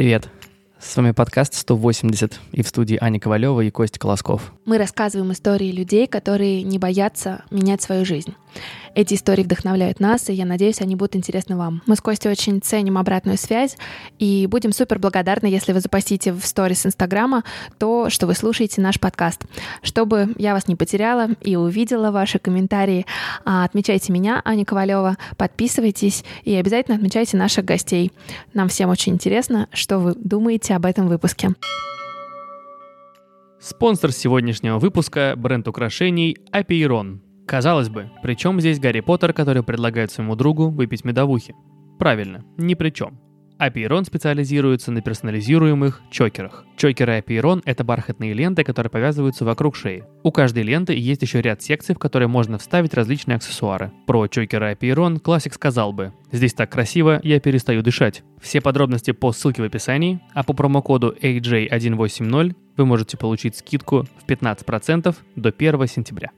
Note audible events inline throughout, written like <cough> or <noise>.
Привет. С вами подкаст 180 и в студии Аня Ковалева и Костя Колосков. Мы рассказываем истории людей, которые не боятся менять свою жизнь. Эти истории вдохновляют нас, и я надеюсь, они будут интересны вам. Мы с Костей очень ценим обратную связь и будем супер благодарны, если вы запостите в сторис Инстаграма то, что вы слушаете наш подкаст. Чтобы я вас не потеряла и увидела ваши комментарии, а, отмечайте меня, Аня Ковалева, подписывайтесь и обязательно отмечайте наших гостей. Нам всем очень интересно, что вы думаете об этом выпуске. Спонсор сегодняшнего выпуска – бренд украшений Апейрон. Казалось бы, при чем здесь Гарри Поттер, который предлагает своему другу выпить медовухи? Правильно, ни при чем. Апейрон специализируется на персонализируемых чокерах. Чокеры Апейрон — это бархатные ленты, которые повязываются вокруг шеи. У каждой ленты есть еще ряд секций, в которые можно вставить различные аксессуары. Про чокеры Апейрон классик сказал бы «Здесь так красиво, я перестаю дышать». Все подробности по ссылке в описании, а по промокоду AJ180 вы можете получить скидку в 15% до 1 сентября.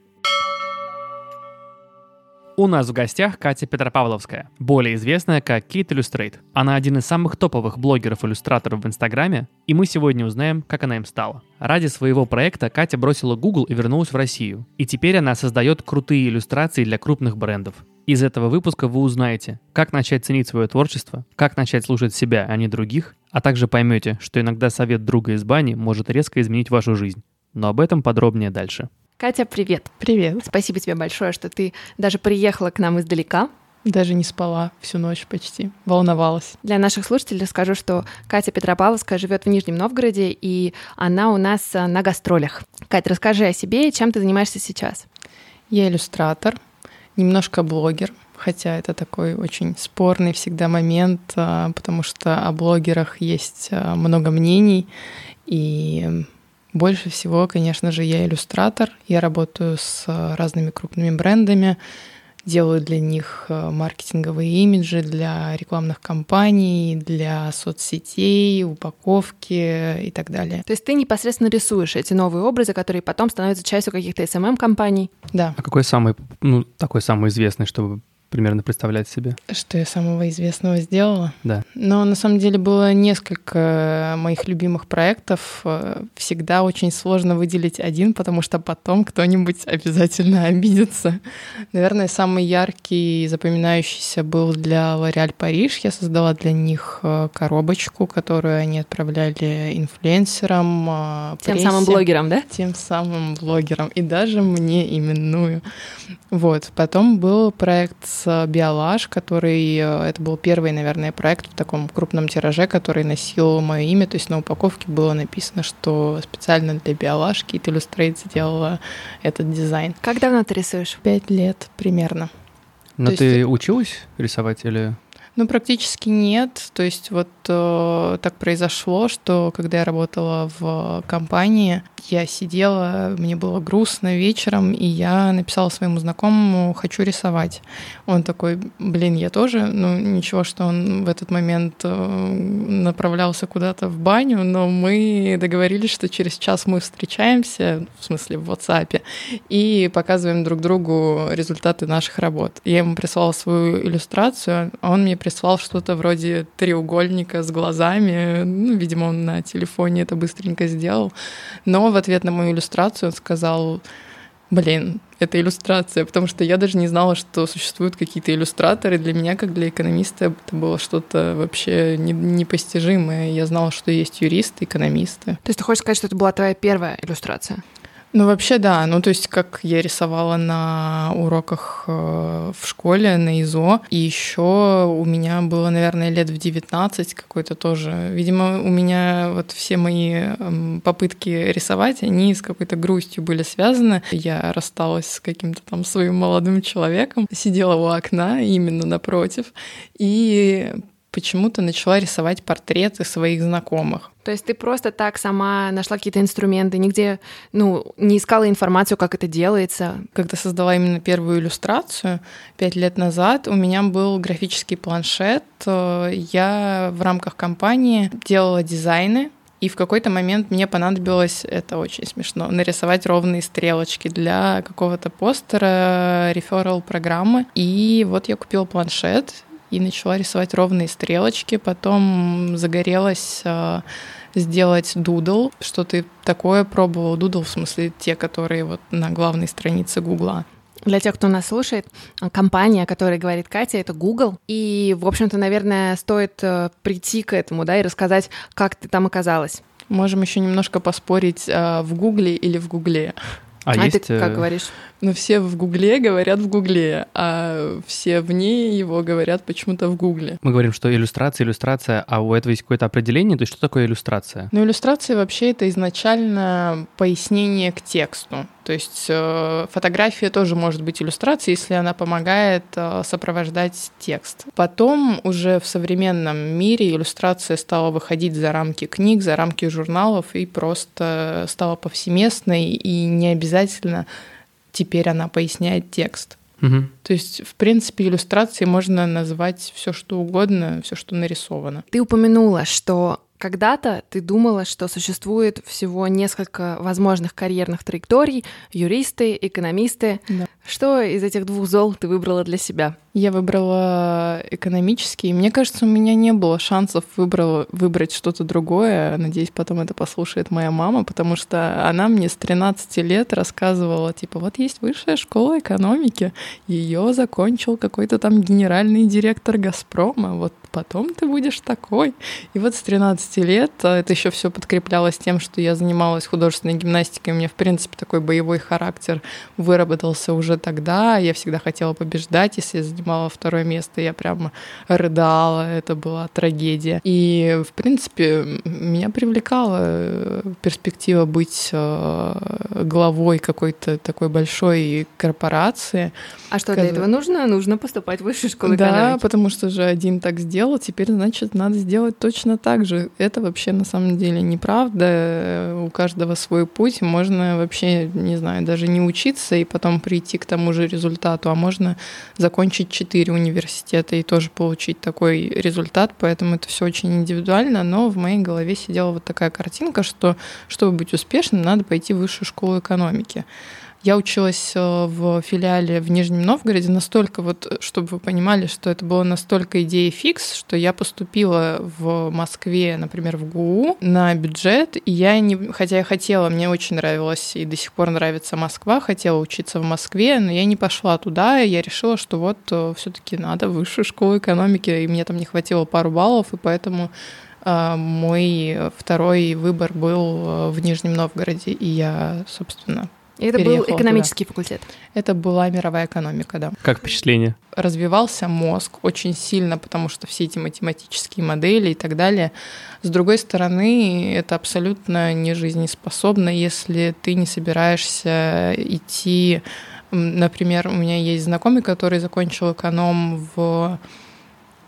У нас в гостях Катя Петропавловская, более известная как Kate Illustrate. Она один из самых топовых блогеров-иллюстраторов в Инстаграме, и мы сегодня узнаем, как она им стала. Ради своего проекта Катя бросила Google и вернулась в Россию. И теперь она создает крутые иллюстрации для крупных брендов. Из этого выпуска вы узнаете, как начать ценить свое творчество, как начать слушать себя, а не других, а также поймете, что иногда совет друга из бани может резко изменить вашу жизнь. Но об этом подробнее дальше. Катя, привет. Привет. Спасибо тебе большое, что ты даже приехала к нам издалека. Даже не спала всю ночь почти, волновалась. Для наших слушателей скажу, что Катя Петропавловская живет в Нижнем Новгороде, и она у нас э, на гастролях. Катя, расскажи о себе, чем ты занимаешься сейчас. Я иллюстратор, немножко блогер, хотя это такой очень спорный всегда момент, э, потому что о блогерах есть э, много мнений, и больше всего, конечно же, я иллюстратор. Я работаю с э, разными крупными брендами, делаю для них э, маркетинговые имиджи для рекламных кампаний, для соцсетей, упаковки и так далее. То есть ты непосредственно рисуешь эти новые образы, которые потом становятся частью каких-то SMM-компаний? Да. А какой самый, ну, такой самый известный, чтобы примерно представлять себе? Что я самого известного сделала? Да. Но на самом деле было несколько моих любимых проектов. Всегда очень сложно выделить один, потому что потом кто-нибудь обязательно <laughs> обидится. Наверное, самый яркий и запоминающийся был для L'Oréal Париж. Я создала для них э, коробочку, которую они отправляли инфлюенсерам, э, Тем прессе. самым блогерам, да? Тем самым блогерам. И даже мне именную. Вот. Потом был проект с Биолаж, который, э, это был первый, наверное, проект в таком крупном тираже, который носил мое имя, то есть на упаковке было написано, что специально для Биолаж Kit Illustrate сделала этот дизайн. Как давно ты рисуешь? Пять лет примерно. Но то ты есть... училась рисовать или... Ну, практически нет. То есть вот э, так произошло, что когда я работала в компании, я сидела, мне было грустно вечером, и я написала своему знакомому «хочу рисовать». Он такой, блин, я тоже. Ну, ничего, что он в этот момент э, направлялся куда-то в баню, но мы договорились, что через час мы встречаемся, в смысле в WhatsApp, и показываем друг другу результаты наших работ. Я ему прислала свою иллюстрацию, а он мне прислал что-то вроде треугольника с глазами. Ну, видимо, он на телефоне это быстренько сделал. Но в ответ на мою иллюстрацию он сказал, блин, это иллюстрация, потому что я даже не знала, что существуют какие-то иллюстраторы. Для меня, как для экономиста, это было что-то вообще непостижимое. Я знала, что есть юристы, экономисты. То есть ты хочешь сказать, что это была твоя первая иллюстрация? Ну, вообще, да. Ну, то есть, как я рисовала на уроках э, в школе, на ИЗО. И еще у меня было, наверное, лет в 19 какой-то тоже. Видимо, у меня вот все мои попытки рисовать, они с какой-то грустью были связаны. Я рассталась с каким-то там своим молодым человеком, сидела у окна именно напротив, и почему-то начала рисовать портреты своих знакомых. То есть ты просто так сама нашла какие-то инструменты, нигде, ну, не искала информацию, как это делается? Когда создала именно первую иллюстрацию пять лет назад, у меня был графический планшет. Я в рамках компании делала дизайны, и в какой-то момент мне понадобилось, это очень смешно, нарисовать ровные стрелочки для какого-то постера, реферал программы. И вот я купила планшет, и начала рисовать ровные стрелочки. Потом загорелась э, сделать doodle. Что ты такое пробовал? Doodle в смысле те, которые вот на главной странице Гугла. Для тех, кто нас слушает, компания, о которой говорит Катя, это Google. И, в общем-то, наверное, стоит э, прийти к этому, да, и рассказать, как ты там оказалась. Можем еще немножко поспорить, э, в Гугле или в Гугле. А, а есть... ты как говоришь? Ну, все в Гугле говорят в Гугле, а все вне его говорят почему-то в Гугле. Мы говорим, что иллюстрация, иллюстрация, а у этого есть какое-то определение, то есть что такое иллюстрация? Ну, иллюстрация вообще это изначально пояснение к тексту. То есть э, фотография тоже может быть иллюстрацией, если она помогает э, сопровождать текст. Потом уже в современном мире иллюстрация стала выходить за рамки книг, за рамки журналов и просто стала повсеместной и не обязательно теперь она поясняет текст. Угу. То есть, в принципе, иллюстрацией можно назвать все, что угодно, все, что нарисовано. Ты упомянула, что когда-то ты думала, что существует всего несколько возможных карьерных траекторий, юристы, экономисты. Да. Что из этих двух зол ты выбрала для себя? Я выбрала экономический. Мне кажется, у меня не было шансов выбрала, выбрать что-то другое. Надеюсь, потом это послушает моя мама, потому что она мне с 13 лет рассказывала, типа, вот есть высшая школа экономики, ее закончил какой-то там генеральный директор Газпрома, вот потом ты будешь такой. И вот с 13 лет а, это еще все подкреплялось тем, что я занималась художественной гимнастикой, у меня, в принципе, такой боевой характер выработался уже тогда. Я всегда хотела побеждать, если я занимала второе место, я прямо рыдала, это была трагедия. И, в принципе, меня привлекала э, перспектива быть э, главой какой-то такой большой корпорации. А что для этого нужно? Нужно поступать в высшую школу да, экономики. Да, потому что же один так сделал, теперь, значит, надо сделать точно так же. Это вообще на самом деле неправда. У каждого свой путь. Можно вообще, не знаю, даже не учиться и потом прийти к тому же результату, а можно закончить четыре университета и тоже получить такой результат, поэтому это все очень индивидуально, но в моей голове сидела вот такая картинка, что чтобы быть успешным, надо пойти в высшую школу экономики. Я училась э, в филиале в Нижнем Новгороде настолько вот, э, чтобы вы понимали, что это было настолько идея фикс, что я поступила в Москве, например, в ГУ на бюджет, и я не, хотя я хотела, мне очень нравилось и до сих пор нравится Москва, хотела учиться в Москве, но я не пошла туда, и я решила, что вот э, все-таки надо высшую школу экономики, и мне там не хватило пару баллов, и поэтому мой второй выбор был в Нижнем Новгороде, и я, собственно, и это был экономический туда. факультет. Это была мировая экономика, да. Как впечатление? Развивался мозг очень сильно, потому что все эти математические модели и так далее. С другой стороны, это абсолютно не жизнеспособно, если ты не собираешься идти. Например, у меня есть знакомый, который закончил эконом в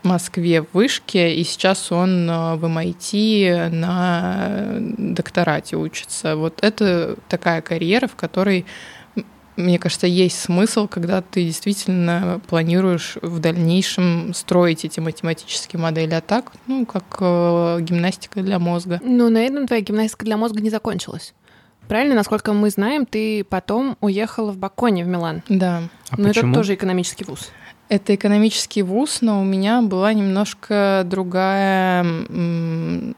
Москве в вышке, и сейчас он э, в MIT на докторате учится. Вот это такая карьера, в которой мне кажется, есть смысл, когда ты действительно планируешь в дальнейшем строить эти математические модели, а так, ну, как э, гимнастика для мозга. Ну, на этом твоя гимнастика для мозга не закончилась. Правильно, насколько мы знаем, ты потом уехала в Баконе в Милан. Да. А Но почему? это тоже экономический вуз. Это экономический вуз, но у меня была немножко другая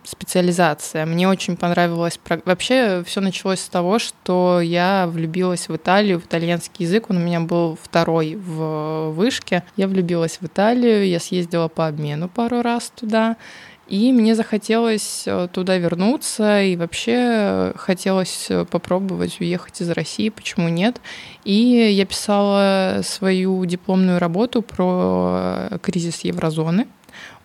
специализация. Мне очень понравилось... Вообще все началось с того, что я влюбилась в Италию, в итальянский язык. Он у меня был второй в вышке. Я влюбилась в Италию, я съездила по обмену пару раз туда. И мне захотелось э, туда вернуться, и вообще хотелось э, попробовать уехать из России, почему нет. И я писала свою дипломную работу про э, кризис еврозоны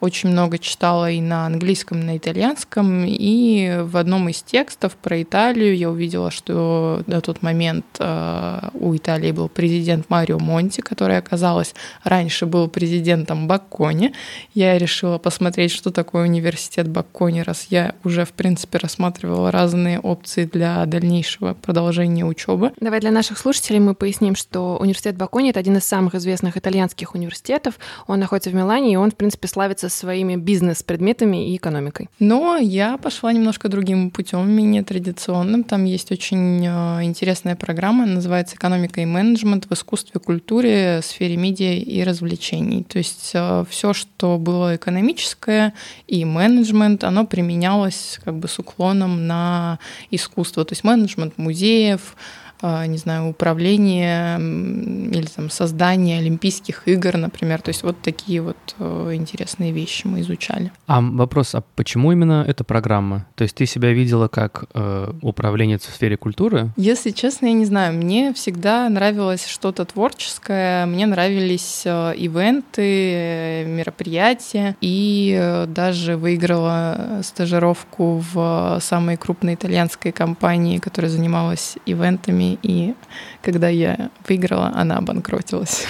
очень много читала и на английском, и на итальянском, и в одном из текстов про Италию я увидела, что на тот момент э, у Италии был президент Марио Монти, который, оказалось, раньше был президентом Баккони. Я решила посмотреть, что такое университет Баккони, раз я уже, в принципе, рассматривала разные опции для дальнейшего продолжения учебы. Давай для наших слушателей мы поясним, что университет Баккони — это один из самых известных итальянских университетов. Он находится в Милане, и он, в принципе, славится своими бизнес-предметами и экономикой. Но я пошла немножко другим путем, менее традиционным. Там есть очень э, интересная программа, называется «Экономика и менеджмент в искусстве, культуре, сфере медиа и развлечений». То есть э, все, что было экономическое и менеджмент, оно применялось как бы с уклоном на искусство. То есть менеджмент музеев, не знаю, управление или там создание Олимпийских игр, например. То есть вот такие вот э, интересные вещи мы изучали. А вопрос, а почему именно эта программа? То есть ты себя видела как э, управленец в сфере культуры? Если честно, я не знаю. Мне всегда нравилось что-то творческое, мне нравились э, ивенты, мероприятия, и э, даже выиграла стажировку в самой крупной итальянской компании, которая занималась ивентами и когда я выиграла, она обанкротилась.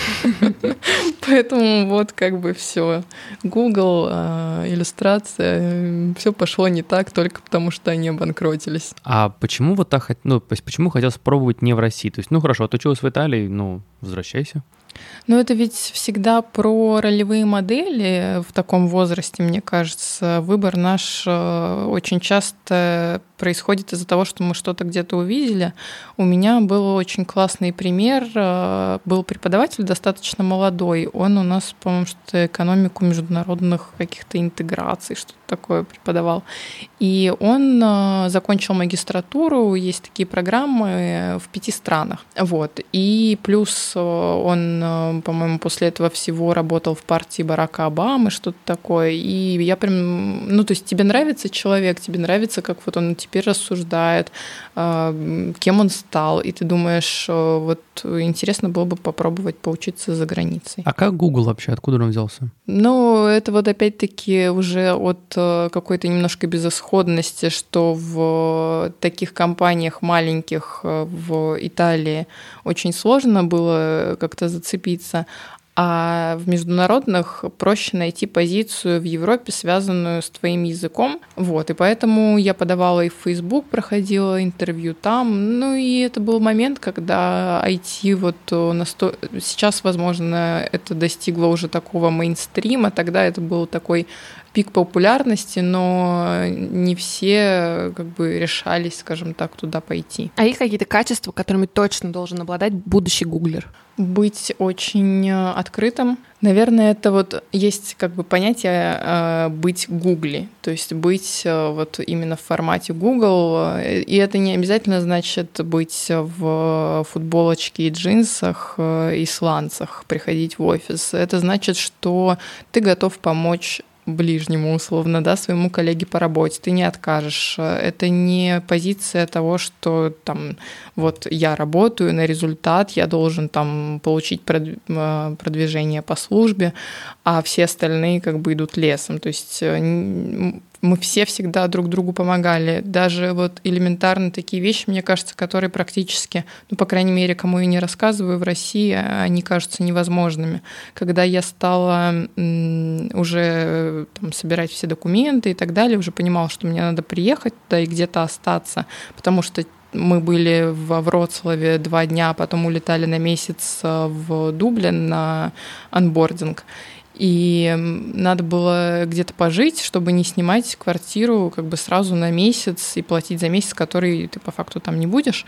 <laughs> Поэтому вот как бы все. Google, а, иллюстрация, все пошло не так только потому, что они обанкротились. А почему вот так, ну, почему хотел спробовать не в России? То есть, ну хорошо, отучилась в Италии, ну, возвращайся. Ну, это ведь всегда про ролевые модели в таком возрасте, мне кажется. Выбор наш э, очень часто происходит из-за того, что мы что-то где-то увидели. У меня был очень классный пример. Э, был преподаватель достаточно молодой. Он у нас, по-моему, что-то экономику международных каких-то интеграций, что-то такое преподавал. И он э, закончил магистратуру. Есть такие программы в пяти странах. Вот. И плюс он Э, по-моему, после этого всего работал в партии Барака Обамы, что-то такое. И я прям, ну, то есть тебе нравится человек, тебе нравится, как вот он теперь рассуждает, э, кем он стал, и ты думаешь, э, вот интересно было бы попробовать поучиться за границей. А как Google вообще, откуда он взялся? Ну, это вот опять-таки уже от какой-то немножко безысходности, что в таких компаниях маленьких в Италии очень сложно было как-то зацепиться. А в международных проще найти позицию в Европе, связанную с твоим языком. Вот, и поэтому я подавала и в Facebook, проходила интервью там. Ну и это был момент, когда IT вот насто... сейчас, возможно, это достигло уже такого мейнстрима, тогда это был такой пик популярности, но не все как бы решались, скажем так, туда пойти. А есть какие-то качества, которыми точно должен обладать будущий гуглер? Быть очень э, открытым. Наверное, это вот есть как бы понятие э, быть гугли, то есть быть э, вот именно в формате Google, и это не обязательно значит быть в футболочке и джинсах и сланцах, приходить в офис. Это значит, что ты готов помочь ближнему, условно, да, своему коллеге по работе, ты не откажешь. Это не позиция того, что там вот я работаю на результат, я должен там получить э, продвижение по службе, а все остальные как бы идут лесом. То есть э, мы все всегда друг другу помогали. Даже вот элементарно такие вещи, мне кажется, которые практически, ну, по крайней мере, кому я не рассказываю в России, они кажутся невозможными. Когда я стала уже там, собирать все документы и так далее, уже понимала, что мне надо приехать туда и где-то остаться, потому что мы были во Вроцлаве два дня, а потом улетали на месяц э, в Дублин на анбординг и надо было где-то пожить, чтобы не снимать квартиру как бы сразу на месяц и платить за месяц, который ты по факту там не будешь.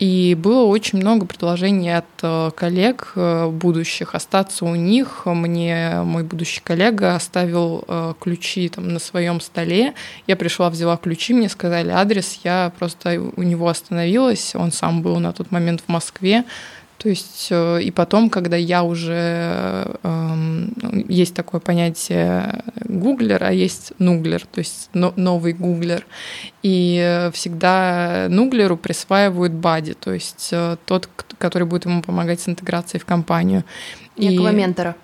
И было очень много предложений от э, коллег э, будущих остаться у них. Мне мой будущий коллега оставил э, ключи там на своем столе. Я пришла, взяла ключи, мне сказали адрес. Я просто у него остановилась. Он сам был на тот момент в Москве. То есть э, и потом, когда я уже э, есть такое понятие гуглер, а есть нуглер, то есть но, новый гуглер, и всегда нуглеру присваивают бади, то есть э, тот, который будет ему помогать с интеграцией в компанию. Некого и, ментора.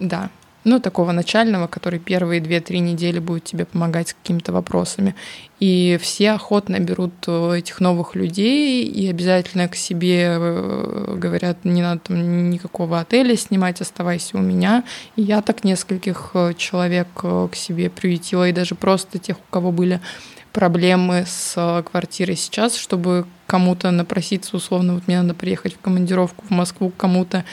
Да, ну, такого начального, который первые две-три недели будет тебе помогать с какими-то вопросами. И все охотно берут э, этих новых людей и обязательно к себе э, говорят, не надо там никакого отеля снимать, оставайся у меня. И я так нескольких э, человек к себе приютила, и даже просто тех, у кого были проблемы с квартирой сейчас, чтобы кому-то напроситься, условно, вот мне надо приехать в командировку в Москву кому-то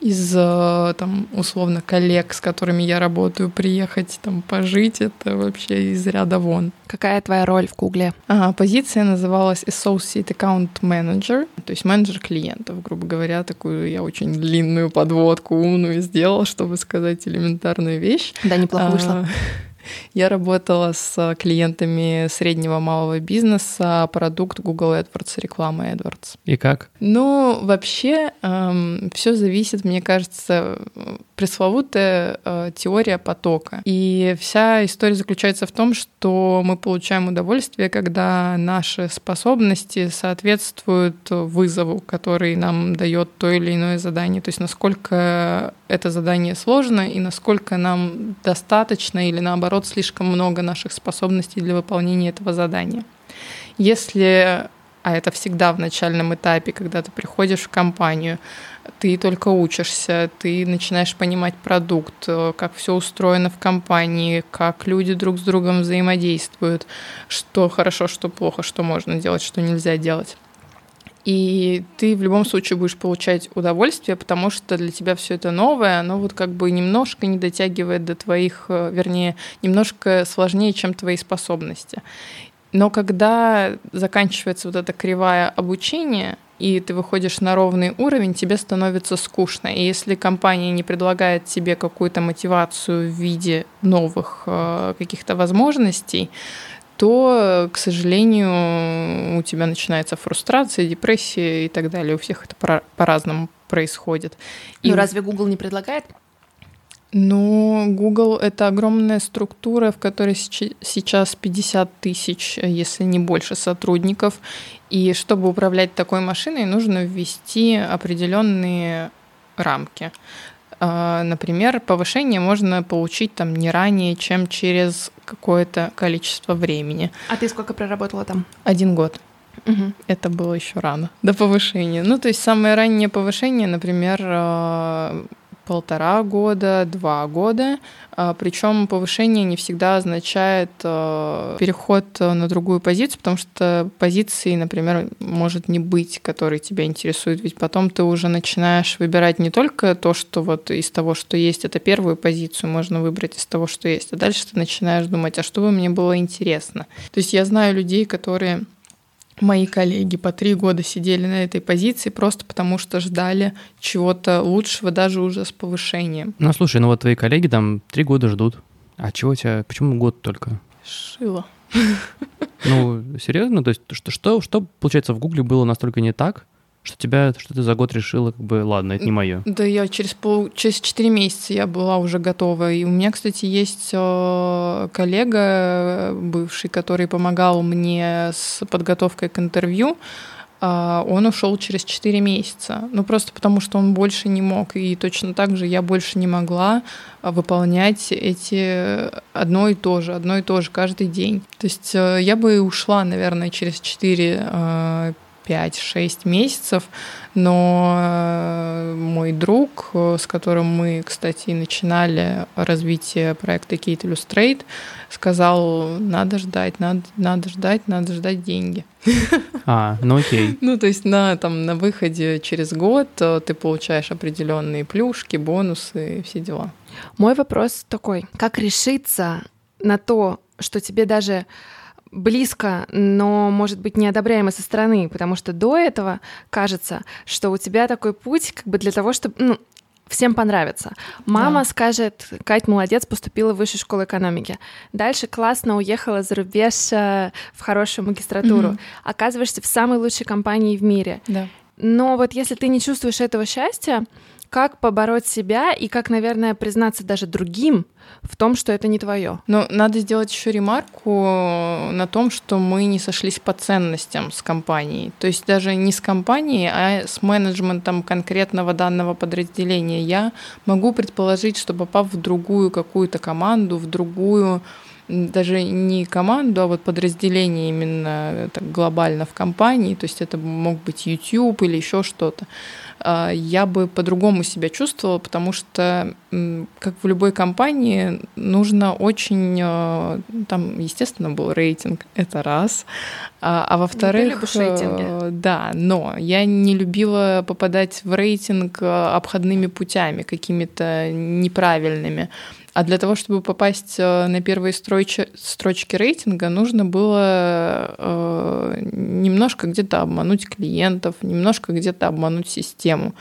из, э, там, условно, коллег, с которыми я работаю, приехать там пожить, это вообще из ряда вон. Какая твоя роль в Гугле? Ага, позиция называлась Associate Account Manager, то есть менеджер клиентов, грубо говоря, такую я очень длинную подводку умную сделала, чтобы сказать элементарную вещь. Да, неплохо вышло. А, <laughs> я работала с клиентами среднего малого бизнеса, продукт Google AdWords, реклама AdWords. И как? Ну, вообще, эм, все зависит, мне кажется, пресловутая э, теория потока. И вся история заключается в том, что мы получаем удовольствие, когда наши способности соответствуют вызову, который нам дает то или иное задание. То есть насколько это задание сложно и насколько нам достаточно или наоборот слишком много наших способностей для выполнения этого задания. Если а это всегда в начальном этапе, когда ты приходишь в компанию, ты только учишься, ты начинаешь понимать продукт, э, как все устроено в компании, как люди друг с другом взаимодействуют, что хорошо, что плохо, что можно делать, что нельзя делать. И ты в любом случае будешь получать удовольствие, потому что для тебя все это новое, оно вот как бы немножко не дотягивает до твоих, э, вернее, немножко сложнее, чем твои способности. Но когда заканчивается вот эта кривая обучения, и ты выходишь на ровный уровень, тебе становится скучно. И если компания не предлагает тебе какую-то мотивацию в виде новых э, каких-то возможностей, то, к сожалению, у тебя начинается фрустрация, депрессия и так далее. У всех это по-разному происходит. Ну, и разве Google не предлагает? Ну, Google — это огромная структура, в которой сейчас 50 тысяч, если не больше, сотрудников. И чтобы управлять такой машиной, нужно ввести определенные рамки. А, например, повышение можно получить там не ранее, чем через какое-то количество времени. А ты сколько проработала там? Один год. Угу. Это было еще рано до повышения. Ну, то есть самое раннее повышение, например, а, полтора года, два года. А, Причем повышение не всегда означает а, переход на другую позицию, потому что позиции, например, может не быть, которые тебя интересуют. Ведь потом ты уже начинаешь выбирать не только то, что вот из того, что есть, это первую позицию можно выбрать из того, что есть, а дальше ты начинаешь думать, а что бы мне было интересно. То есть я знаю людей, которые мои коллеги по три года сидели на этой позиции просто потому, что ждали чего-то лучшего, даже уже с повышением. Ну, слушай, ну вот твои коллеги там три года ждут. А чего у тебя, почему год только? Шило. Ну, серьезно? То есть что, что, что, получается, в Гугле было настолько не так, что тебя, что ты за год решила, как бы, ладно, это не мое. Да, я через пол, через четыре месяца я была уже готова. И у меня, кстати, есть э, коллега бывший, который помогал мне с подготовкой к интервью. А, он ушел через 4 месяца. Ну, просто потому что он больше не мог. И точно так же я больше не могла выполнять эти одно и то же, одно и то же каждый день. То есть э, я бы ушла, наверное, через 4 5-6 месяцев, но э, мой друг, э, с которым мы, кстати, начинали развитие проекта Kate Illustrate, сказал, надо ждать, надо, надо ждать, надо ждать деньги. <laughs> А, ну окей. Ну, то есть на, там, на выходе через год э, ты получаешь определенные плюшки, бонусы и все дела. Мой вопрос такой, как решиться на то, что тебе даже близко, но, может быть, неодобряемо со стороны, потому что до этого кажется, что у тебя такой путь как бы для того, чтобы ну, всем понравится. Мама да. скажет, Кать молодец, поступила в высшую школу экономики. Дальше классно уехала за рубеж э, в хорошую магистратуру. Угу. Оказываешься в самой лучшей компании в мире. Да. Но вот если ты не чувствуешь этого счастья, как побороть себя и как, наверное, признаться даже другим в том, что это не твое. Но надо сделать еще ремарку на том, что мы не сошлись по ценностям с компанией. То есть даже не с компанией, а с менеджментом конкретного данного подразделения. Я могу предположить, что попав в другую какую-то команду, в другую даже не команду, а вот подразделение именно так глобально в компании, то есть это мог быть YouTube или еще что-то, я бы по-другому себя чувствовала, потому что, как в любой компании, нужно очень... А, там, естественно, был рейтинг, это раз. А, а во-вторых... Ты Да, но я не любила попадать в рейтинг обходными путями, какими-то неправильными. А для того, чтобы попасть э, на первые строчки, строчки рейтинга, нужно было э, немножко где-то обмануть клиентов, немножко где-то обмануть систему.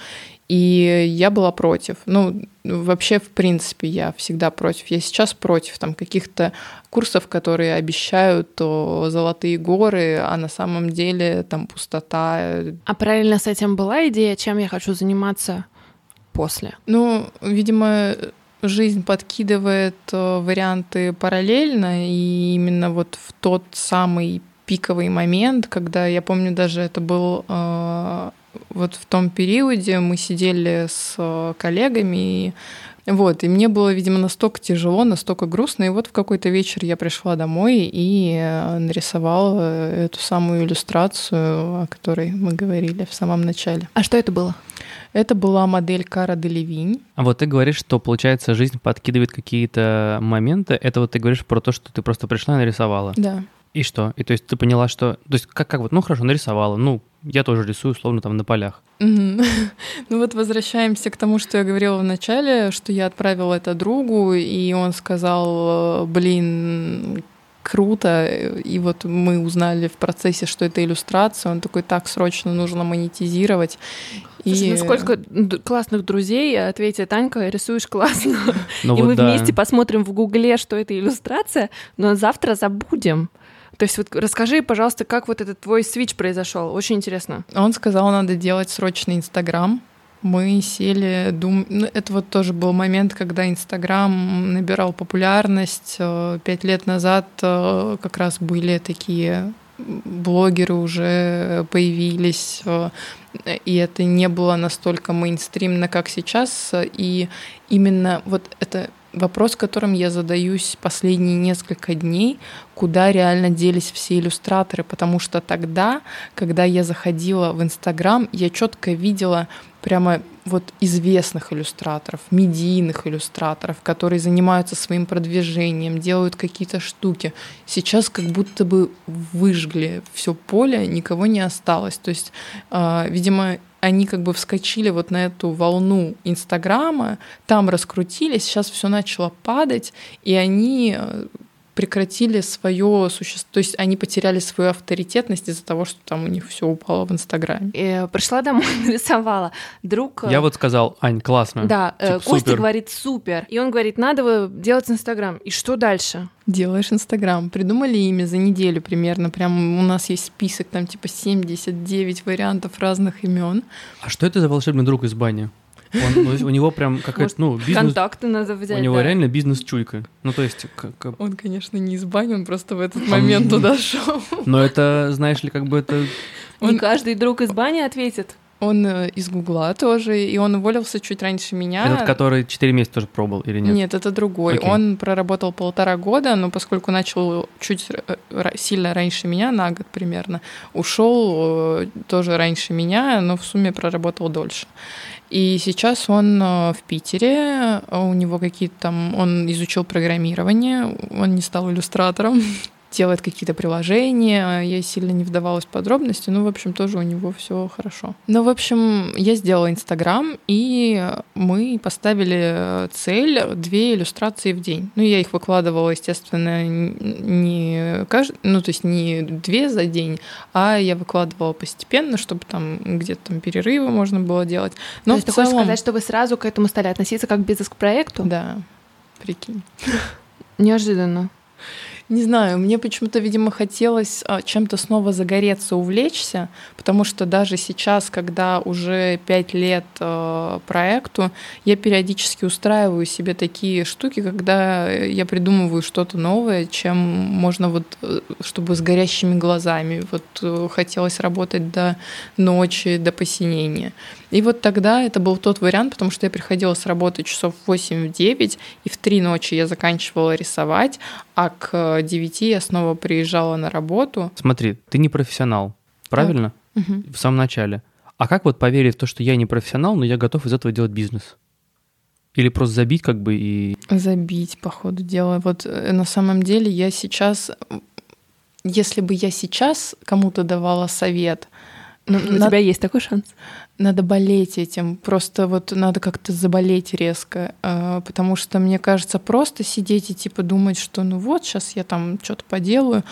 И я была против. Ну, вообще, в принципе, я всегда против. Я сейчас против там каких-то курсов, которые обещают о, золотые горы, а на самом деле там пустота. А правильно с этим была идея, чем я хочу заниматься после? Ну, видимо, жизнь подкидывает э, варианты параллельно, и именно вот в тот самый пиковый момент, когда я помню даже это был э, вот в том периоде мы сидели с э, коллегами и вот, и мне было, видимо, настолько тяжело, настолько грустно. И вот в какой-то вечер я пришла домой и нарисовала эту самую иллюстрацию, о которой мы говорили в самом начале. А что это было? Это была модель Кара Делевинь. А вот ты говоришь, что, получается, жизнь подкидывает какие-то моменты. Это вот ты говоришь про то, что ты просто пришла и нарисовала. Да. И что? И то есть ты поняла, что... То есть как, как вот, ну хорошо, нарисовала, ну я тоже рисую, условно, там на полях. <laughs> Ну вот возвращаемся к тому, что я говорила в начале, что я отправила это другу, и он сказал, блин, круто. И вот мы узнали в процессе, что это иллюстрация. Он такой, так, срочно нужно монетизировать. Слушай, и... ну сколько классных друзей ответит Танька, рисуешь классно. <laughs> Ну, и вот мы да. вместе посмотрим в Гугле, что это иллюстрация, но завтра забудем. То есть вот расскажи, пожалуйста, как вот этот твой свич произошел. Очень интересно. Он сказал, надо делать срочный Инстаграм мы сели, дум... ну, это вот тоже был момент, когда Инстаграм набирал популярность. Э, пять лет назад э, как раз были такие блогеры уже появились, э, и это не было настолько мейнстримно, как сейчас. И именно вот это вопрос, которым я задаюсь последние несколько дней, куда реально делись все иллюстраторы, потому что тогда, когда я заходила в Инстаграм, я четко видела прямо вот известных иллюстраторов, медийных иллюстраторов, которые занимаются своим продвижением, делают какие-то штуки. Сейчас как будто бы выжгли все поле, никого не осталось. То есть, э, видимо, они как бы вскочили вот на эту волну Инстаграма, там раскрутились, сейчас все начало падать, и они э, прекратили свое существо, то есть они потеряли свою авторитетность из-за того, что там у них все упало в Инстаграме. И пришла домой, <laughs> нарисовала. Друг... Э, Я вот сказал, Ань, классно. Да, э, типа, Костя супер. говорит, супер. И он говорит, надо делать Инстаграм. И что дальше? Делаешь Инстаграм. Придумали имя за неделю примерно. Прям у нас есть список, там типа 79 вариантов разных имен. А что это за волшебный друг из бани? Он, ну, у него прям какая-то, ну, бизнес... Контакты надо взять, У него да. реально бизнес-чуйка. Ну, то есть... Как... Он, конечно, не из бани, он просто в этот момент туда шел. Но это, знаешь ли, как бы это... Не каждый друг из бани ответит. Он э, из Гугла тоже, и он уволился чуть раньше меня. Этот, который 4 месяца тоже пробовал или нет? Нет, это другой. Okay. Он проработал полтора года, но поскольку начал чуть э, сильно раньше меня, на год примерно, ушел э, тоже раньше меня, но в сумме проработал дольше. И сейчас он в Питере, у него какие-то там, он изучил программирование, он не стал иллюстратором, <laughs> делает какие-то приложения. Я сильно не вдавалась в подробности, но, в общем, тоже у него все хорошо. Ну, в общем, я сделала Инстаграм, и мы поставили цель две иллюстрации в день. Ну, я их выкладывала, естественно, не кажд... ну, то есть не две за день, а я выкладывала постепенно, чтобы там где-то там перерывы можно было делать. Но то есть ты целом... хочешь сказать, что вы сразу к этому стали относиться как бизнес к проекту? Да, прикинь. <laughs> Неожиданно. Не знаю, мне почему-то, видимо, хотелось а, чем-то снова загореться, увлечься, потому что даже сейчас, когда уже пять лет э, проекту, я периодически устраиваю себе такие штуки, когда я придумываю что-то новое, чем можно вот, э, чтобы с горящими глазами. Вот э, хотелось работать до ночи, до посинения. И вот тогда это был тот вариант, потому что я приходила с работы часов в 8-9, и в 3 ночи я заканчивала рисовать, а к 9 я снова приезжала на работу. Смотри, ты не профессионал, правильно? Угу. В самом начале. А как вот поверить в то, что я не профессионал, но я готов из этого делать бизнес? Или просто забить как бы и... Забить, по ходу дела. Вот э, на самом деле я сейчас... Если бы я сейчас кому-то давала совет, ну, у на... тебя есть такой шанс? Надо болеть этим, просто вот надо как-то заболеть резко, а, потому что мне кажется, просто сидеть и типа думать, что ну вот сейчас я там что-то поделаю,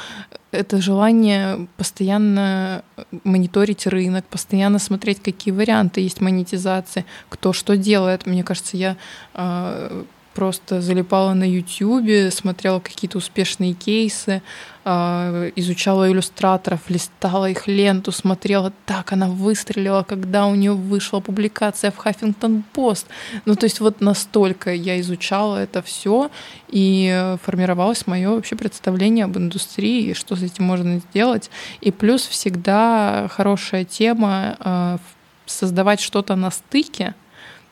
это желание постоянно мониторить рынок, постоянно смотреть, какие варианты есть монетизации, кто что делает. Мне кажется, я а, просто залипала на YouTube, смотрела какие-то успешные кейсы, а, изучала иллюстраторов, листала их ленту, смотрела, так она выстрелила, когда у нее вышла публикация в Huffington Post. Ну, то есть вот настолько я изучала это все, и формировалось мое вообще представление об индустрии, что с этим можно сделать. И плюс всегда хорошая тема а, создавать что-то на стыке,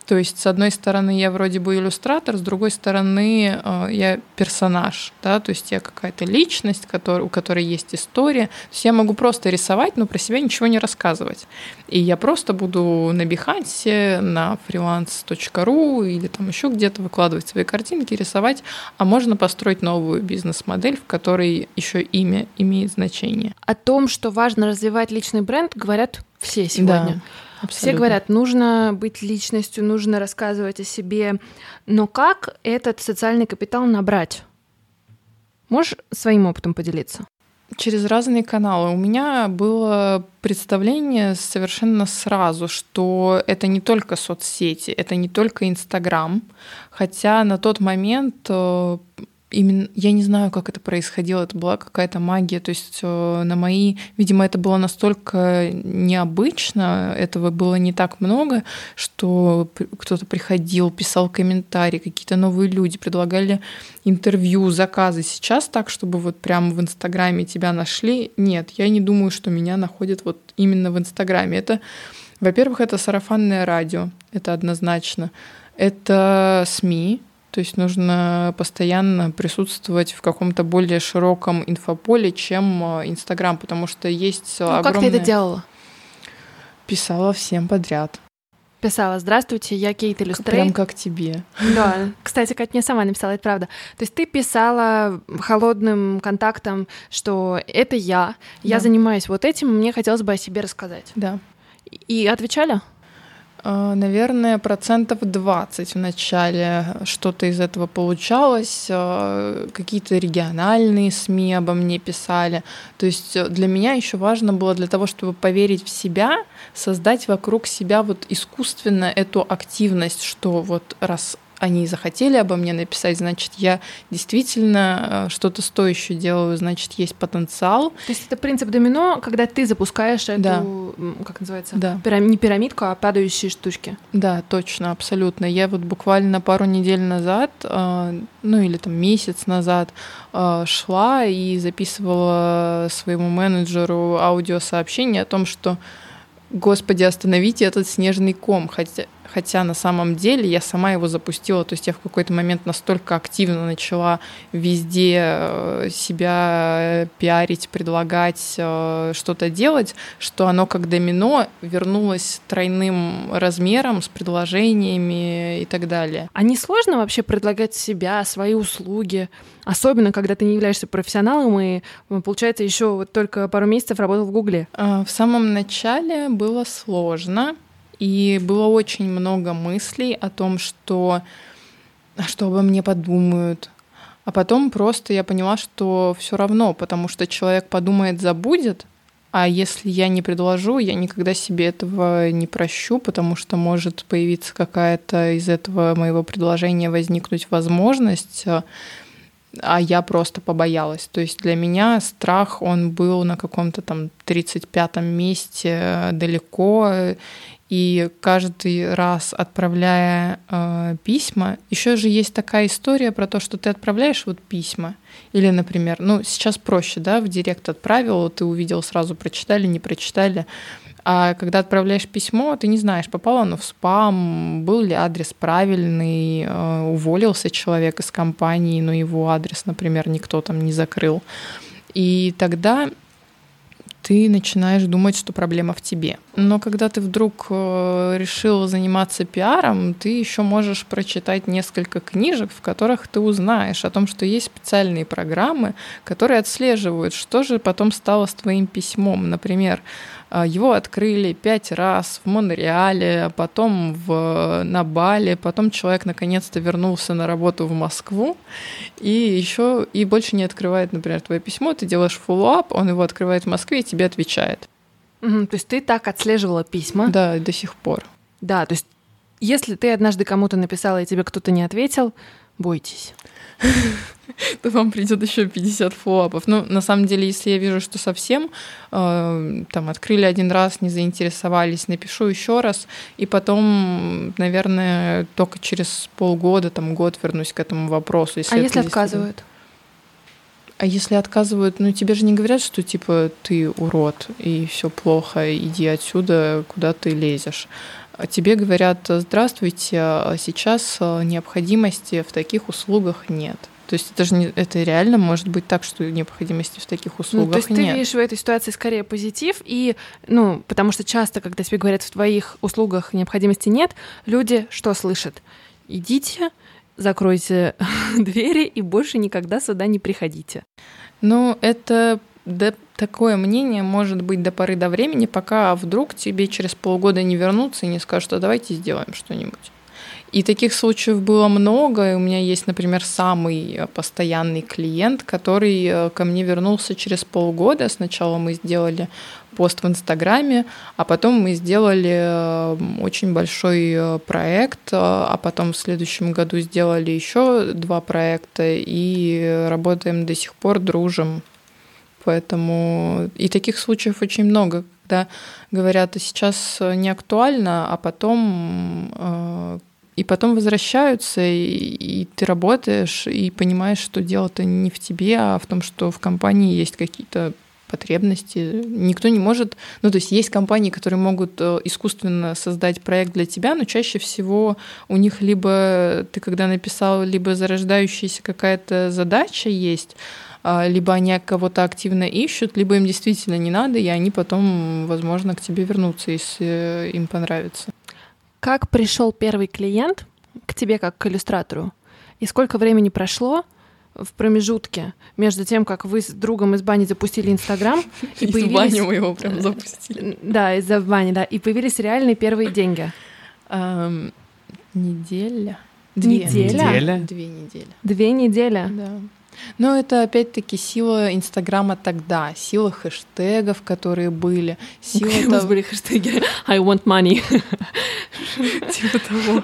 то есть, с одной стороны, я вроде бы иллюстратор, с другой стороны, э, я персонаж, да, то есть я какая-то личность, который, у которой есть история. То есть я могу просто рисовать, но про себя ничего не рассказывать. И я просто буду на Behance, на freelance.ru или там еще где-то выкладывать свои картинки, рисовать, а можно построить новую бизнес-модель, в которой еще имя имеет значение. О том, что важно развивать личный бренд, говорят все сегодня. Да. Абсолютно. Все говорят, нужно быть личностью, нужно рассказывать о себе. Но как этот социальный капитал набрать? Можешь своим опытом поделиться? Через разные каналы. У меня было представление совершенно сразу, что это не только соцсети, это не только Инстаграм. Хотя на тот момент э, именно я не знаю, как это происходило, это была какая-то магия, то есть э, на мои, видимо, это было настолько необычно, этого было не так много, что кто-то приходил, писал комментарии, какие-то новые люди предлагали интервью, заказы. Сейчас так, чтобы вот прямо в Инстаграме тебя нашли, нет, я не думаю, что меня находят вот именно в Инстаграме. Это, во-первых, это сарафанное радио, это однозначно. Это СМИ, то есть нужно постоянно присутствовать в каком-то более широком инфополе, чем э, Инстаграм, потому что есть ну, огромное... как ты это делала? Писала всем подряд. Писала, здравствуйте, я Кейт Иллюстрей. Прям как тебе. Да, кстати, Катя мне сама написала, это правда. То есть ты писала холодным контактом, что это я, я да. занимаюсь вот этим, мне хотелось бы о себе рассказать. Да. И отвечали? А, наверное, процентов 20 в начале что-то из этого получалось. А, какие-то региональные СМИ обо мне писали. То есть э, для меня еще важно было для того, чтобы поверить в себя, создать вокруг себя вот искусственно эту активность, что вот раз они захотели обо мне написать, значит, я действительно э, что-то стоящее делаю, значит, есть потенциал. То есть это принцип домино, когда ты запускаешь эту, да. как называется, да. Пирам... не пирамидку, а падающие штучки. Да, точно, абсолютно. Я вот буквально пару недель назад, э, ну или там месяц назад, э, шла и записывала своему менеджеру аудиосообщение о том, что Господи, остановите этот снежный ком. Хотя, хотя на самом деле я сама его запустила, то есть я в какой-то момент настолько активно начала везде э, себя пиарить, предлагать э, что-то делать, что оно как домино вернулось тройным размером с предложениями и так далее. А не сложно вообще предлагать себя, свои услуги, особенно когда ты не являешься профессионалом и, получается, еще вот только пару месяцев работал в Гугле? А, в самом начале было сложно, и было очень много мыслей о том, что «А что обо мне подумают. А потом просто я поняла, что все равно, потому что человек подумает, забудет, а если я не предложу, я никогда себе этого не прощу, потому что может появиться какая-то из этого моего предложения возникнуть возможность, а я просто побоялась. То есть для меня страх, он был на каком-то там 35-м месте далеко, и каждый раз отправляя э, письма, еще же есть такая история про то, что ты отправляешь вот письма, или, например, ну сейчас проще, да, в директ отправил, ты увидел сразу, прочитали, не прочитали, а когда отправляешь письмо, ты не знаешь, попало оно в спам, был ли адрес правильный, э, уволился человек из компании, но его адрес, например, никто там не закрыл. И тогда ты начинаешь думать, что проблема в тебе. Но когда ты вдруг э, решил заниматься пиаром, ты еще можешь прочитать несколько книжек, в которых ты узнаешь о том, что есть специальные программы, которые отслеживают, что же потом стало с твоим письмом. Например, его открыли пять раз в Монреале, потом в, на Бали, потом человек наконец-то вернулся на работу в Москву, и еще и больше не открывает, например, твое письмо, ты делаешь follow-up, он его открывает в Москве и тебе отвечает. Угу, то есть ты так отслеживала письма? Да, до сих пор. Да, то есть если ты однажды кому-то написала, и тебе кто-то не ответил, бойтесь. <laughs> То вам придет еще 50 follow-up ов. Ну, на самом деле, если я вижу, что совсем э, там открыли один раз, не заинтересовались, напишу еще раз, и потом, наверное, только через полгода, там год вернусь к этому вопросу. Если а если отказывают? А если отказывают, ну тебе же не говорят, что типа ты урод и все плохо, иди отсюда, куда ты лезешь. А тебе говорят, здравствуйте, а сейчас а, необходимости в таких услугах нет. То есть это же не, это реально может быть так, что необходимости в таких услугах ну, то есть нет. ты видишь в этой ситуации скорее позитив, и, ну, потому что часто, когда тебе говорят, в твоих услугах необходимости нет, люди что слышат? Идите, закройте <laughs> двери и больше никогда сюда не приходите. Ну, это да, такое мнение может быть до поры до времени, пока вдруг тебе через полгода не вернутся и не скажут, а давайте сделаем что-нибудь. И таких случаев было много. И у меня есть, например, самый э, постоянный клиент, который э, ко мне вернулся через полгода. Сначала мы сделали пост в Инстаграме, а потом мы сделали э, очень большой проект, а потом в следующем году сделали еще два проекта и работаем до сих пор, дружим. Поэтому и таких случаев очень много, когда говорят, а сейчас не актуально, а потом и потом возвращаются, и, и ты работаешь, и понимаешь, что дело-то не в тебе, а в том, что в компании есть какие-то потребности. Никто не может... Ну, то есть есть компании, которые могут э, искусственно создать проект для тебя, но чаще всего у них либо ты когда написал, либо зарождающаяся какая-то задача есть, либо они кого-то активно ищут, либо им действительно не надо, и они потом, возможно, к тебе вернутся, если им понравится. Как пришел первый клиент к тебе как к иллюстратору? И сколько времени прошло в промежутке между тем, как вы с другом из бани запустили Инстаграм <laughs> и появились... Из бани мы его прям запустили. Да, из-за бани, да. И появились реальные первые деньги. Неделя. Две. Неделя? Неделя? Две недели. Две недели? Да. Но это опять-таки сила Инстаграма тогда, сила хэштегов, которые были. Сила того... у вас были хэштеги? I want money. <laughs> Типа того.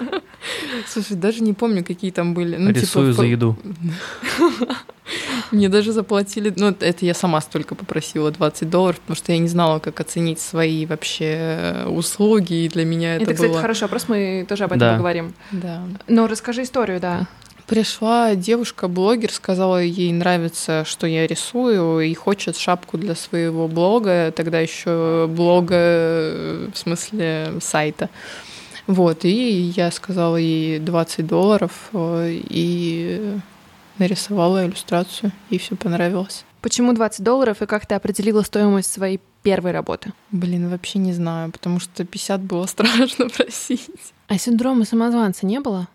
Слушай, даже не помню, какие там были. Ну, типа Рисую типа, за еду. <laughs> Мне даже заплатили, ну, это я сама столько попросила, 20 долларов, потому что я не знала, как оценить свои вообще услуги, и для меня это, это было... Это, кстати, хорошо, просто мы тоже об этом да. поговорим. Да. Но расскажи историю, да. Пришла девушка-блогер, сказала, ей нравится, что я рисую, и хочет шапку для своего блога, тогда еще блога, в смысле сайта. Вот, и я сказала ей 20 долларов э, и нарисовала иллюстрацию, и все понравилось. Почему 20 долларов и как ты определила стоимость своей первой работы? Блин, вообще не знаю, потому что 50 было <laughs> страшно просить. А синдрома самозванца не было?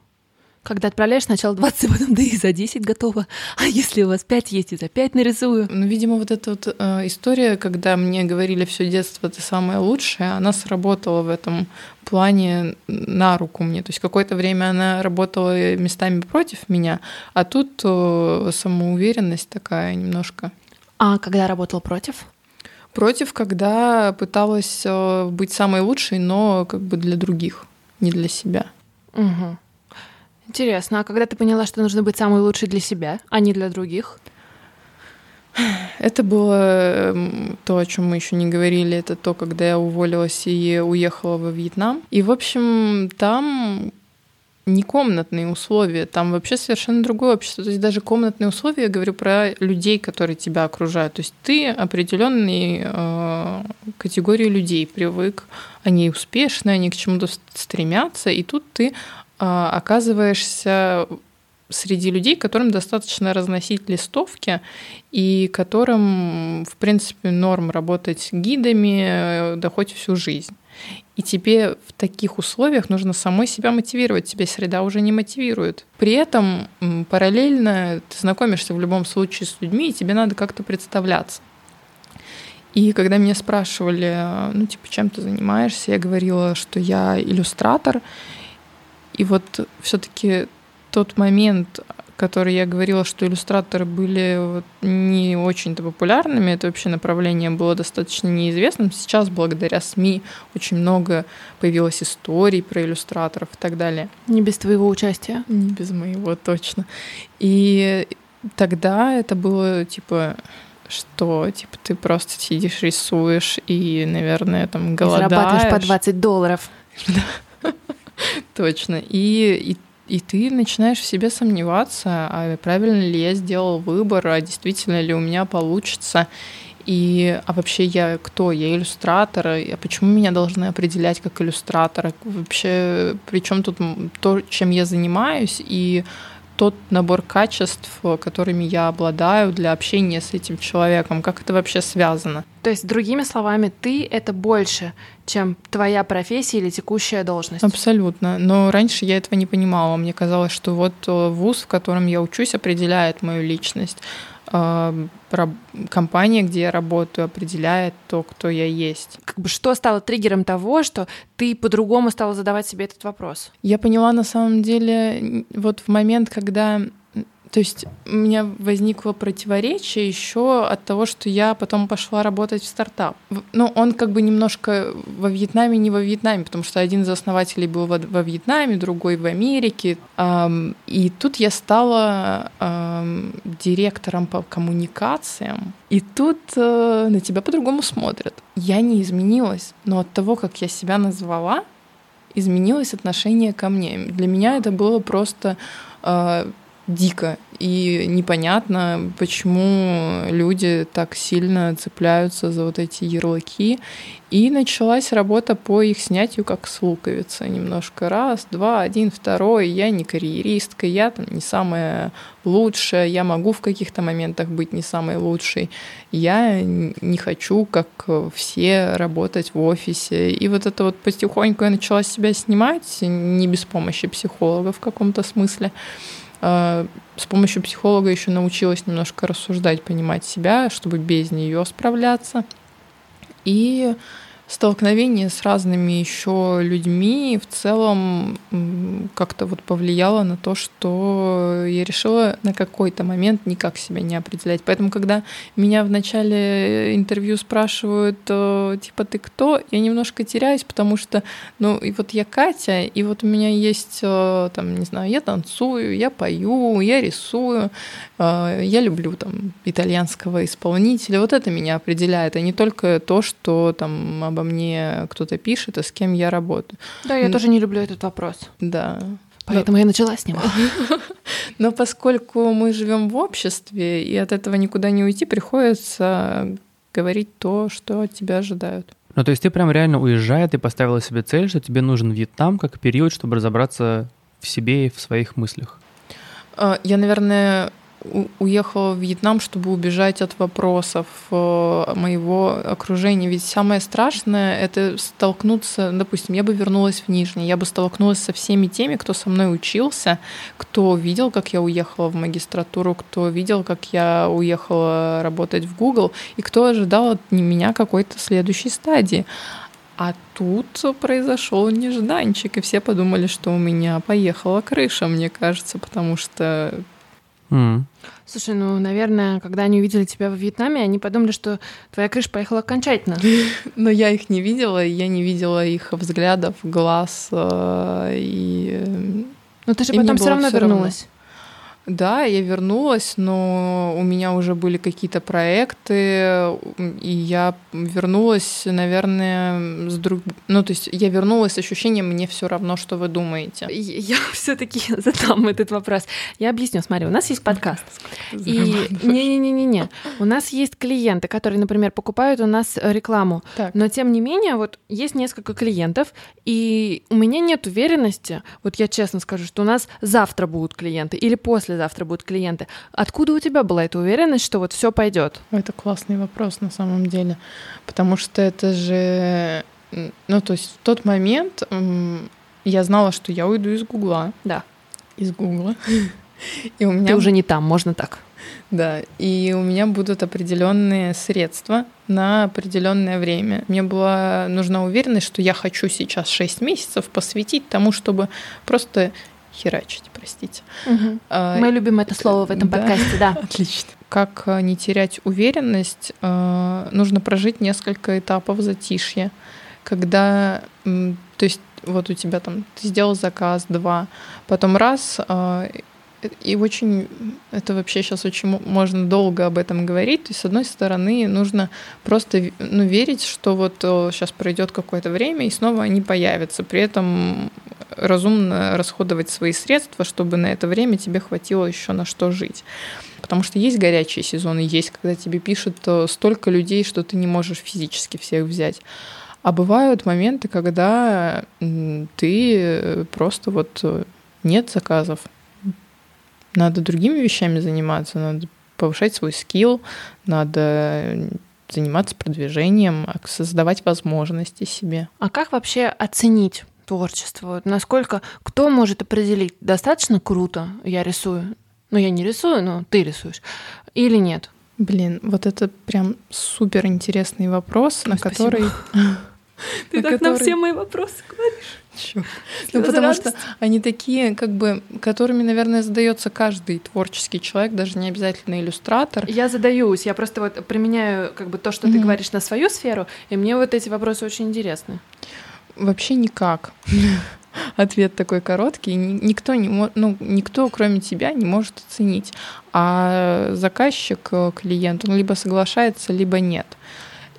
Когда отправляешь сначала 20, <laughs> потом да и за 10 готово. А если у вас 5 есть, и за 5 нарисую. Ну, видимо, вот эта вот э, история, когда мне говорили все детство ты самое лучшее, она сработала в этом плане на руку мне. То есть какое-то время она работала местами против меня, а тут э, самоуверенность такая немножко. А когда работал против? Против, когда пыталась э, быть самой лучшей, но как бы для других, не для себя. Угу. Интересно, а когда ты поняла, что нужно быть самой лучшей для себя, а не для других? Это было эм, то, о чем мы еще не говорили, это то, когда я уволилась и уехала во Вьетнам. И, в общем, там не комнатные условия, там вообще совершенно другое общество. То есть даже комнатные условия, я говорю про людей, которые тебя окружают. То есть ты определенные э, категории людей привык, они успешные, они к чему-то стремятся, и тут ты оказываешься среди людей, которым достаточно разносить листовки и которым, в принципе, норм работать гидами, э, да хоть всю жизнь. И тебе в таких условиях нужно самой себя мотивировать, тебя среда уже не мотивирует. При этом параллельно ты знакомишься в любом случае с людьми, и тебе надо как-то представляться. И когда меня спрашивали, ну, типа, чем ты занимаешься, я говорила, что я иллюстратор. И вот все-таки тот момент, который я говорила, что иллюстраторы были вот не очень-то популярными, это вообще направление было достаточно неизвестным. Сейчас, благодаря СМИ, очень много появилось историй про иллюстраторов и так далее. Не без твоего участия? Не без моего, точно. И тогда это было типа что типа ты просто сидишь, рисуешь и, наверное, там голодаешь. И зарабатываешь по 20 долларов. <laughs> <laughs> Точно. И, и и ты начинаешь в себе сомневаться, а правильно ли я сделал выбор, а действительно ли у меня получится. И, а вообще я кто? Я иллюстратор, а почему меня должны определять как иллюстратора? Вообще, причем тут то, чем я занимаюсь, и тот набор качеств, которыми я обладаю для общения с этим человеком, как это вообще связано. То есть, другими словами, ты — это больше, чем твоя профессия или текущая должность. Абсолютно. Но раньше я этого не понимала. Мне казалось, что вот э, вуз, в котором я учусь, определяет мою личность. Компания, где я работаю, определяет то, кто я есть. Как бы что стало триггером того, что ты по-другому стала задавать себе этот вопрос? Я поняла на самом деле вот в момент, когда то есть у меня возникло противоречие еще от того, что я потом пошла работать в стартап. Ну, он как бы немножко во Вьетнаме, не во Вьетнаме, потому что один из основателей был во, во Вьетнаме, другой в Америке. И тут я стала директором по коммуникациям. И тут э, на тебя по-другому смотрят. Я не изменилась, но от того, как я себя назвала, изменилось отношение ко мне. Для меня это было просто э, дико. И непонятно, почему люди так сильно цепляются за вот эти ярлыки. И началась работа по их снятию как с луковицы. Немножко раз, два, один, второй. Я не карьеристка, я там не самая лучшая, я могу в каких-то моментах быть не самой лучшей. Я не хочу, как все, работать в офисе. И вот это вот потихоньку я начала себя снимать, не без помощи психолога в каком-то смысле. А, с помощью психолога еще научилась немножко рассуждать, понимать себя, чтобы без нее справляться. И столкновение с разными еще людьми в целом как-то вот повлияло на то, что я решила на какой-то момент никак себя не определять. Поэтому, когда меня в начале интервью спрашивают, э, типа, ты кто, я немножко теряюсь, потому что, ну, и вот я Катя, и вот у меня есть, э, там, не знаю, я танцую, я пою, я рисую, э, я люблю там итальянского исполнителя. Вот это меня определяет, а не только то, что там обо мне кто-то пишет, а с кем я работаю. Да, я тоже не люблю этот вопрос. Да. Поэтому Но... я начала с него. <laughs> Но поскольку мы живем в обществе, и от этого никуда не уйти, приходится говорить то, что от тебя ожидают. Ну, то есть ты прям реально уезжая, ты поставила себе цель, что тебе нужен Вьетнам как период, чтобы разобраться в себе и в своих мыслях? А, я, наверное, уехала в Вьетнам, чтобы убежать от вопросов э, моего окружения. Ведь самое страшное — это столкнуться, допустим, я бы вернулась в Нижний, я бы столкнулась со всеми теми, кто со мной учился, кто видел, как я уехала в магистратуру, кто видел, как я уехала работать в Google, и кто ожидал от меня какой-то следующей стадии. А тут произошел нежданчик, и все подумали, что у меня поехала крыша, мне кажется, потому что Mm. Слушай, ну, наверное, когда они увидели тебя в Вьетнаме, они подумали, что твоя крыша поехала окончательно. <laughs> Но я их не видела, я не видела их взглядов, глаз э, и. Но ты же потом все равно вернулась. Да, я вернулась, но у меня уже были какие-то проекты, и я вернулась, наверное, с друг... Ну, то есть я вернулась с ощущением «мне все равно, что вы думаете». Я <laughs> все таки <laughs> задам этот вопрос. Я объясню. Смотри, у нас есть подкаст. И не-не-не-не-не. У нас есть клиенты, которые, например, покупают у нас рекламу. Так. Но тем не менее, вот есть несколько клиентов, и у меня нет уверенности, вот я честно скажу, что у нас завтра будут клиенты или послезавтра будут клиенты. Откуда у тебя была эта уверенность, что вот все пойдет? Это классный вопрос на самом деле, потому что это же, ну то есть в тот момент я знала, что я уйду из Гугла, Да. из Гугла, <laughs> и у меня Ты уже не там, можно так. Да, и у меня будут определенные средства на определенное время. Мне была нужна уверенность, что я хочу сейчас 6 месяцев посвятить тому, чтобы просто херачить, простите. А, Мы любим это слово в этом да. подкасте, да. <laughs> Отлично. Как э, не терять уверенность, э, нужно прожить несколько этапов затишья, когда, то есть вот у тебя там, ты сделал заказ, два, потом раз, э, и очень, это вообще сейчас очень мо- можно долго об этом говорить. То есть, с одной стороны, нужно просто ну, верить, что вот сейчас пройдет какое-то время, и снова они появятся. При этом разумно расходовать свои средства, чтобы на это время тебе хватило еще на что жить. Потому что есть горячие сезоны, есть, когда тебе пишут э, столько людей, что ты не можешь физически всех взять. А бывают моменты, когда ты э, просто вот э, нет заказов. Надо другими вещами заниматься, надо повышать свой скилл, надо э, заниматься продвижением, а, создавать возможности себе. А как вообще оценить творчество? Насколько кто может определить, достаточно круто я рисую? Ну, я не рисую, но ты рисуешь. Или нет? Блин, вот это прям супер интересный вопрос, на Спасибо. который... <laughs> <laughs> Ты так на все мои вопросы говоришь. <laughs> Ну, потому что они такие, как бы, которыми, наверное, задается каждый творческий человек, даже не обязательно иллюстратор. Я задаюсь, я просто вот применяю как бы то, что ты говоришь на свою сферу, и мне вот эти вопросы очень интересны. Вообще никак. <laughs> Ответ такой короткий. Ни- Никто не ну, никто, кроме тебя, не может оценить. А заказчик, э, клиент, он либо соглашается, либо нет.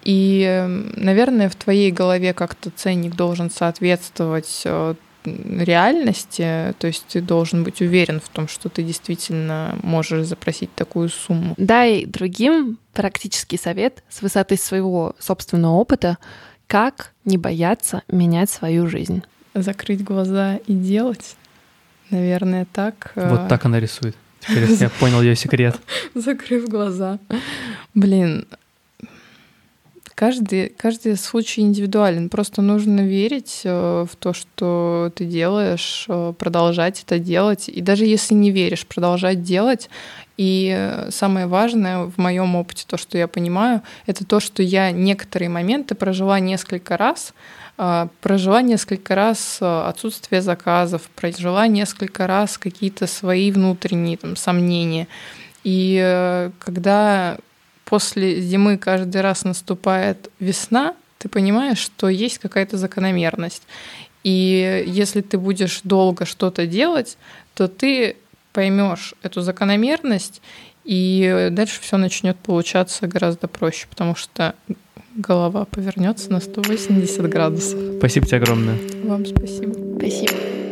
И, э, наверное, в твоей голове как-то ценник должен соответствовать э, реальности, то есть ты должен быть уверен в том, что ты действительно можешь запросить такую сумму. Дай другим практический совет с высоты своего собственного опыта, как не бояться менять свою жизнь. Закрыть глаза и делать, наверное, так. э, Вот так она рисует. Теперь я <laughs> понял ее секрет. закрыв глаза. Блин, каждый, каждый случай индивидуален. Просто нужно верить э, в то, что ты делаешь, э, продолжать это делать. И даже если не веришь, продолжать делать. И э, самое важное в моем опыте, то, что я понимаю, это то, что я некоторые моменты прожила несколько раз, прожила несколько раз отсутствие заказов, прожила несколько раз какие-то свои внутренние там, сомнения. И когда после зимы каждый раз наступает весна, ты понимаешь, что есть какая-то закономерность. И если ты будешь долго что-то делать, то ты поймешь эту закономерность, и дальше все начнет получаться гораздо проще, потому что голова повернется на 180 градусов. Спасибо тебе огромное. Вам спасибо. Спасибо.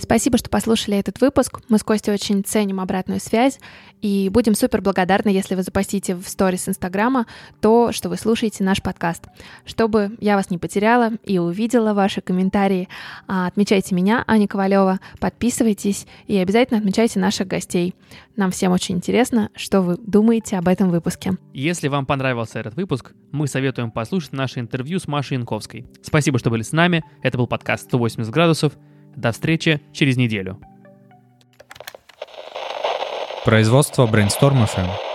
Спасибо, что послушали этот выпуск. Мы с Костей очень ценим обратную связь и будем супер благодарны, если вы запостите в сторис Инстаграма то, что вы слушаете наш подкаст. Чтобы я вас не потеряла и увидела ваши комментарии, а, отмечайте меня, Аня Ковалева, подписывайтесь и обязательно отмечайте наших гостей. Нам всем очень интересно, что вы думаете об этом выпуске. Если вам понравился этот выпуск, мы советуем послушать наше интервью с Машей Янковской. Спасибо, что были с нами. Это был подкаст 180 градусов. До встречи через неделю. Производство Brainstorm FM.